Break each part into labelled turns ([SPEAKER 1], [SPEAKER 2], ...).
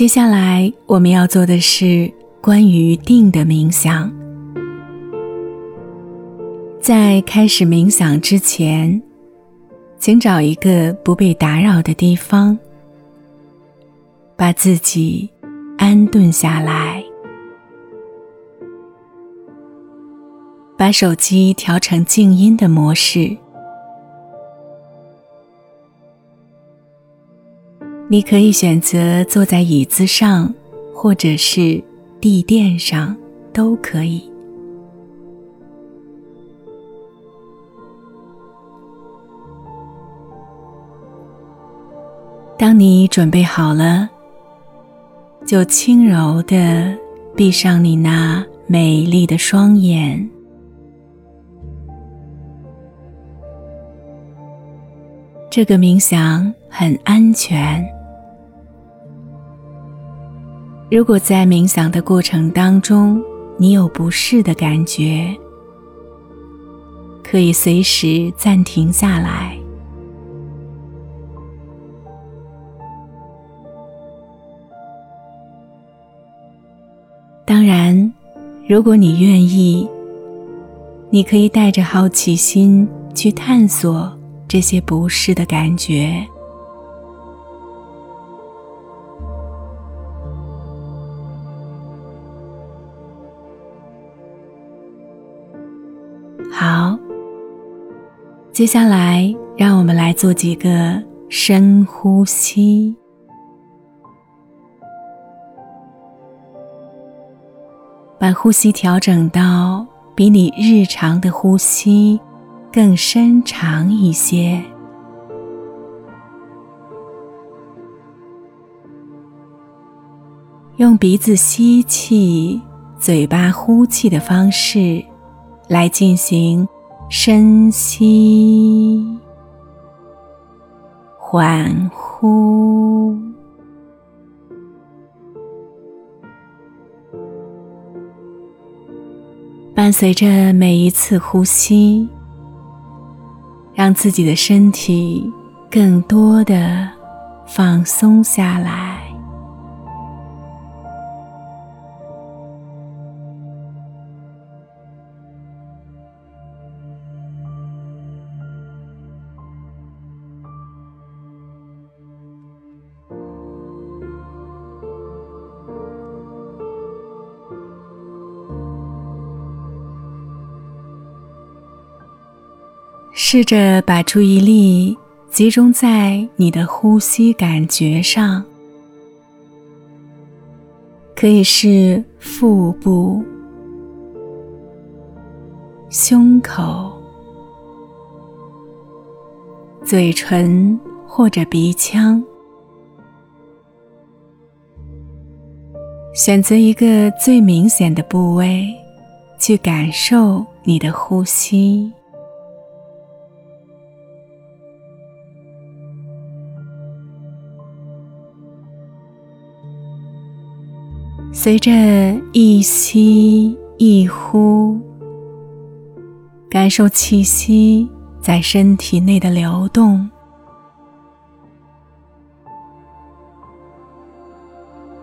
[SPEAKER 1] 接下来我们要做的是关于定的冥想。在开始冥想之前，请找一个不被打扰的地方，把自己安顿下来，把手机调成静音的模式。你可以选择坐在椅子上，或者是地垫上，都可以。当你准备好了，就轻柔的闭上你那美丽的双眼。这个冥想很安全。如果在冥想的过程当中，你有不适的感觉，可以随时暂停下来。当然，如果你愿意，你可以带着好奇心去探索这些不适的感觉。接下来让我们来做几个深呼吸，把呼吸调整到比你日常的呼吸更深长一些，用鼻子吸气、嘴巴呼气的方式。来进行深吸、缓呼，伴随着每一次呼吸，让自己的身体更多的放松下来。试着把注意力集中在你的呼吸感觉上，可以是腹部、胸口、嘴唇或者鼻腔，选择一个最明显的部位，去感受你的呼吸。随着一吸一呼，感受气息在身体内的流动，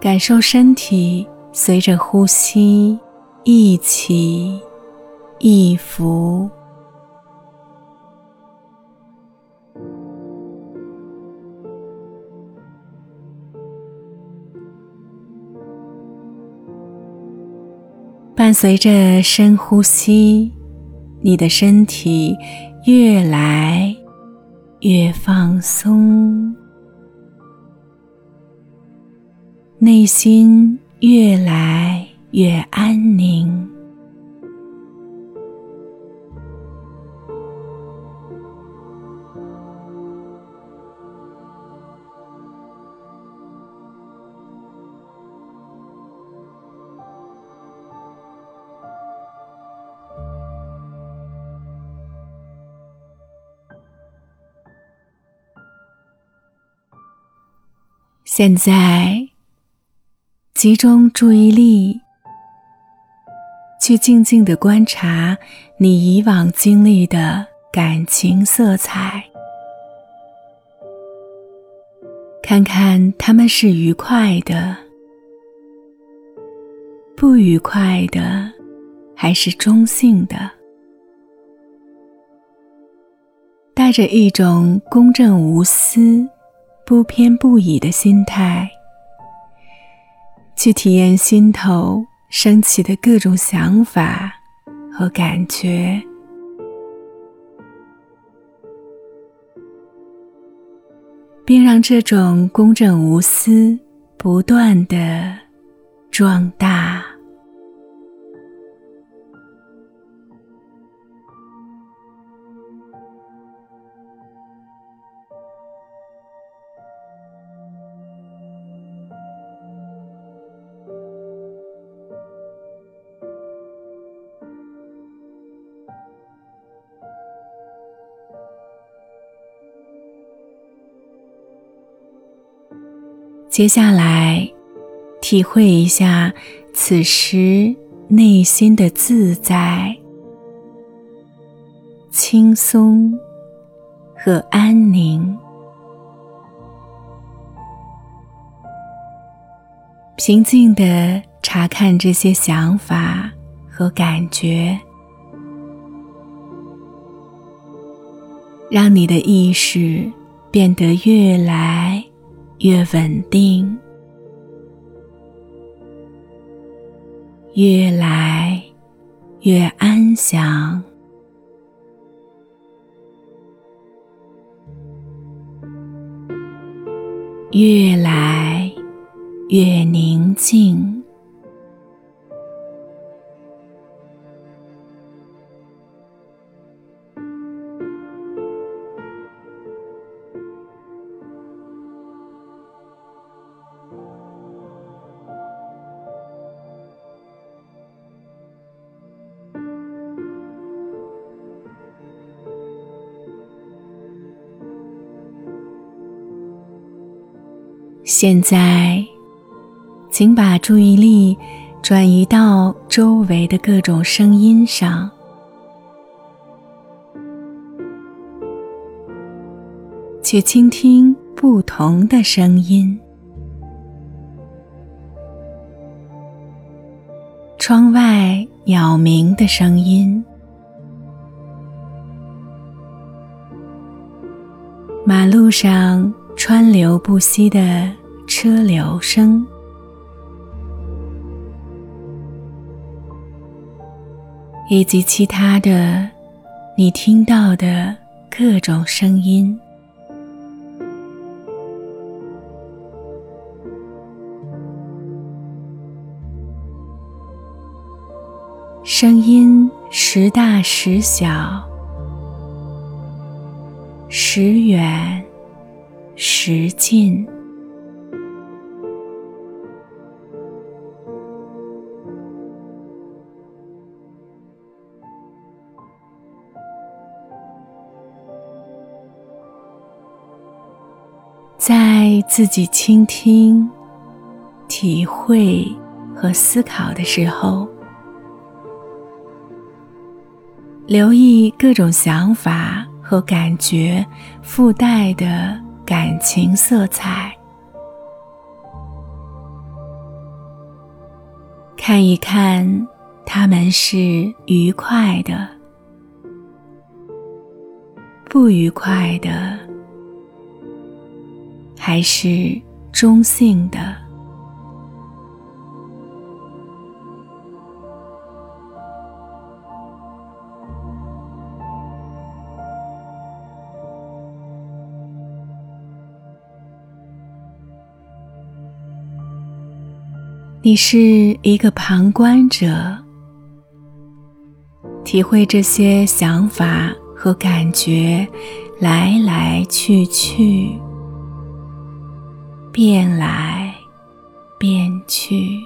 [SPEAKER 1] 感受身体随着呼吸一起一伏。伴随着深呼吸，你的身体越来越放松，内心越来越安宁。现在，集中注意力，去静静的观察你以往经历的感情色彩，看看他们是愉快的、不愉快的，还是中性的。带着一种公正无私、不偏不倚的心态，去体验心头升起的各种想法和感觉。并让这种公正无私不断的壮大。接下来，体会一下此时内心的自在、轻松和安宁。平静的查看这些想法和感觉，让你的意识变得越来。越稳定，越来越安详，越来越宁静。现在，请把注意力转移到周围的各种声音上，去倾听不同的声音：窗外鸟鸣的声音，马路上。川流不息的车流声，以及其他的你听到的各种声音，声音时大时小，时远。时近，在自己倾听、体会和思考的时候，留意各种想法和感觉附带的。感情色彩，看一看，他们是愉快的、不愉快的，还是中性的？你是一个旁观者，体会这些想法和感觉来来去去，变来变去，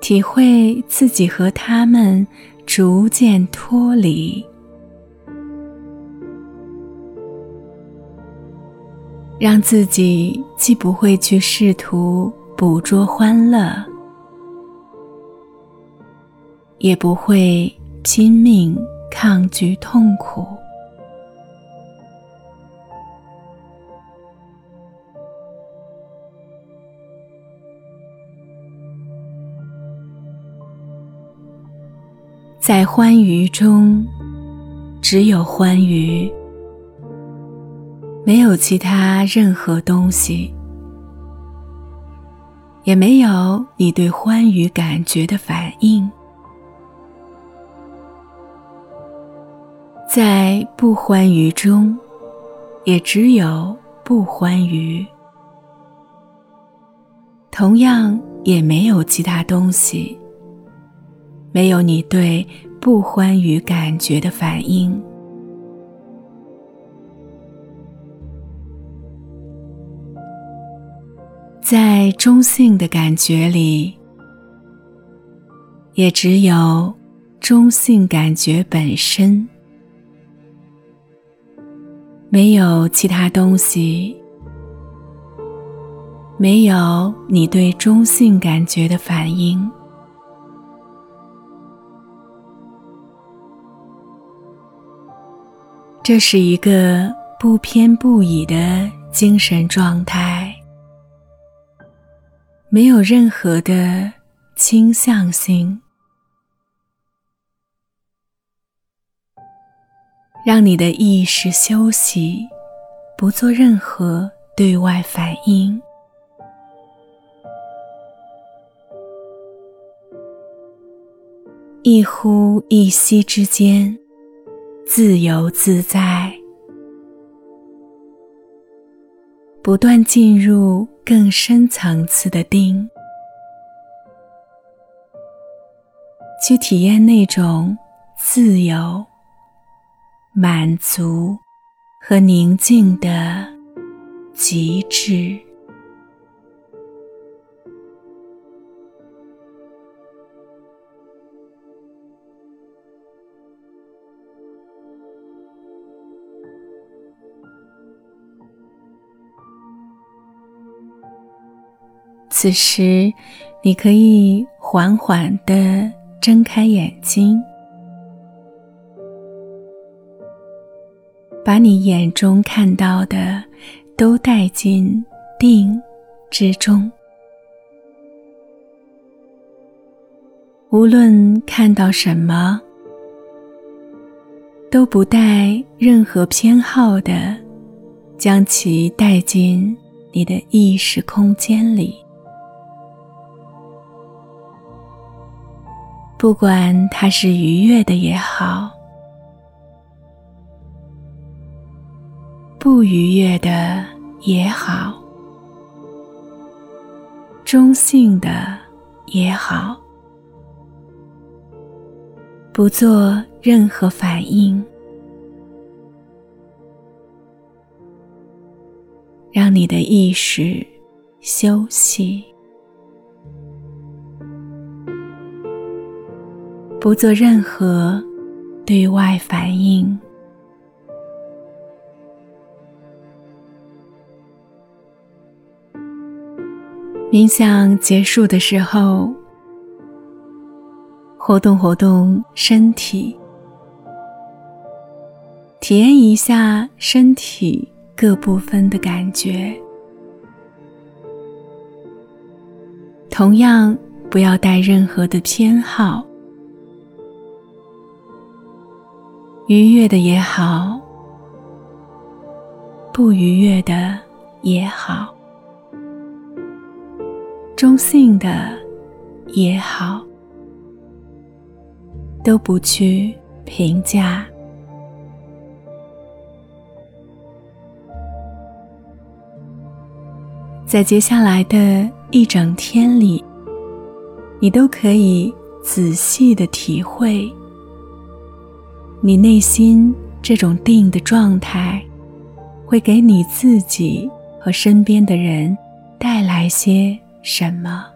[SPEAKER 1] 体会自己和他们逐渐脱离。让自己既不会去试图捕捉欢乐，也不会拼命抗拒痛苦，在欢愉中，只有欢愉，没有其他任何东西，也没有你对欢愉感觉的反应。在不欢愉中，也只有不欢愉。同样也没有其他东西，没有你对不欢愉感觉的反应。在中性的感觉里，也只有中性感觉本身，没有其他东西。没有你对中性感觉的反应，这是一个不偏不倚的精神状态，没有任何的倾向性，让你的意识休息，不做任何对外反应。一呼一吸之间，自由自在，不断进入更深层次的定，去体验那种自由、满足和宁静的极致。此时，你可以缓缓地睁开眼睛，把你眼中看到的都带进定之中。无论看到什么，都不带任何偏好的，将其带进你的意识空间里。不管它是愉悦的也好，不愉悦的也好，中性的也好，不做任何反应，让你的意识休息。不做任何对外反应。冥想结束的时候，活动活动身体，体验一下身体各部分的感觉。同样，不要带任何的偏好。愉悦的也好，不愉悦的也好，中性的也好，都不去评价。在接下来的一整天里，你都可以仔细的体会。你内心这种定的状态，会给你自己和身边的人带来些什么？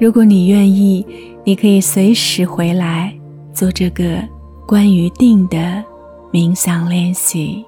[SPEAKER 1] 如果你愿意，你可以随时回来做这个关于定的冥想练习。